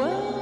world.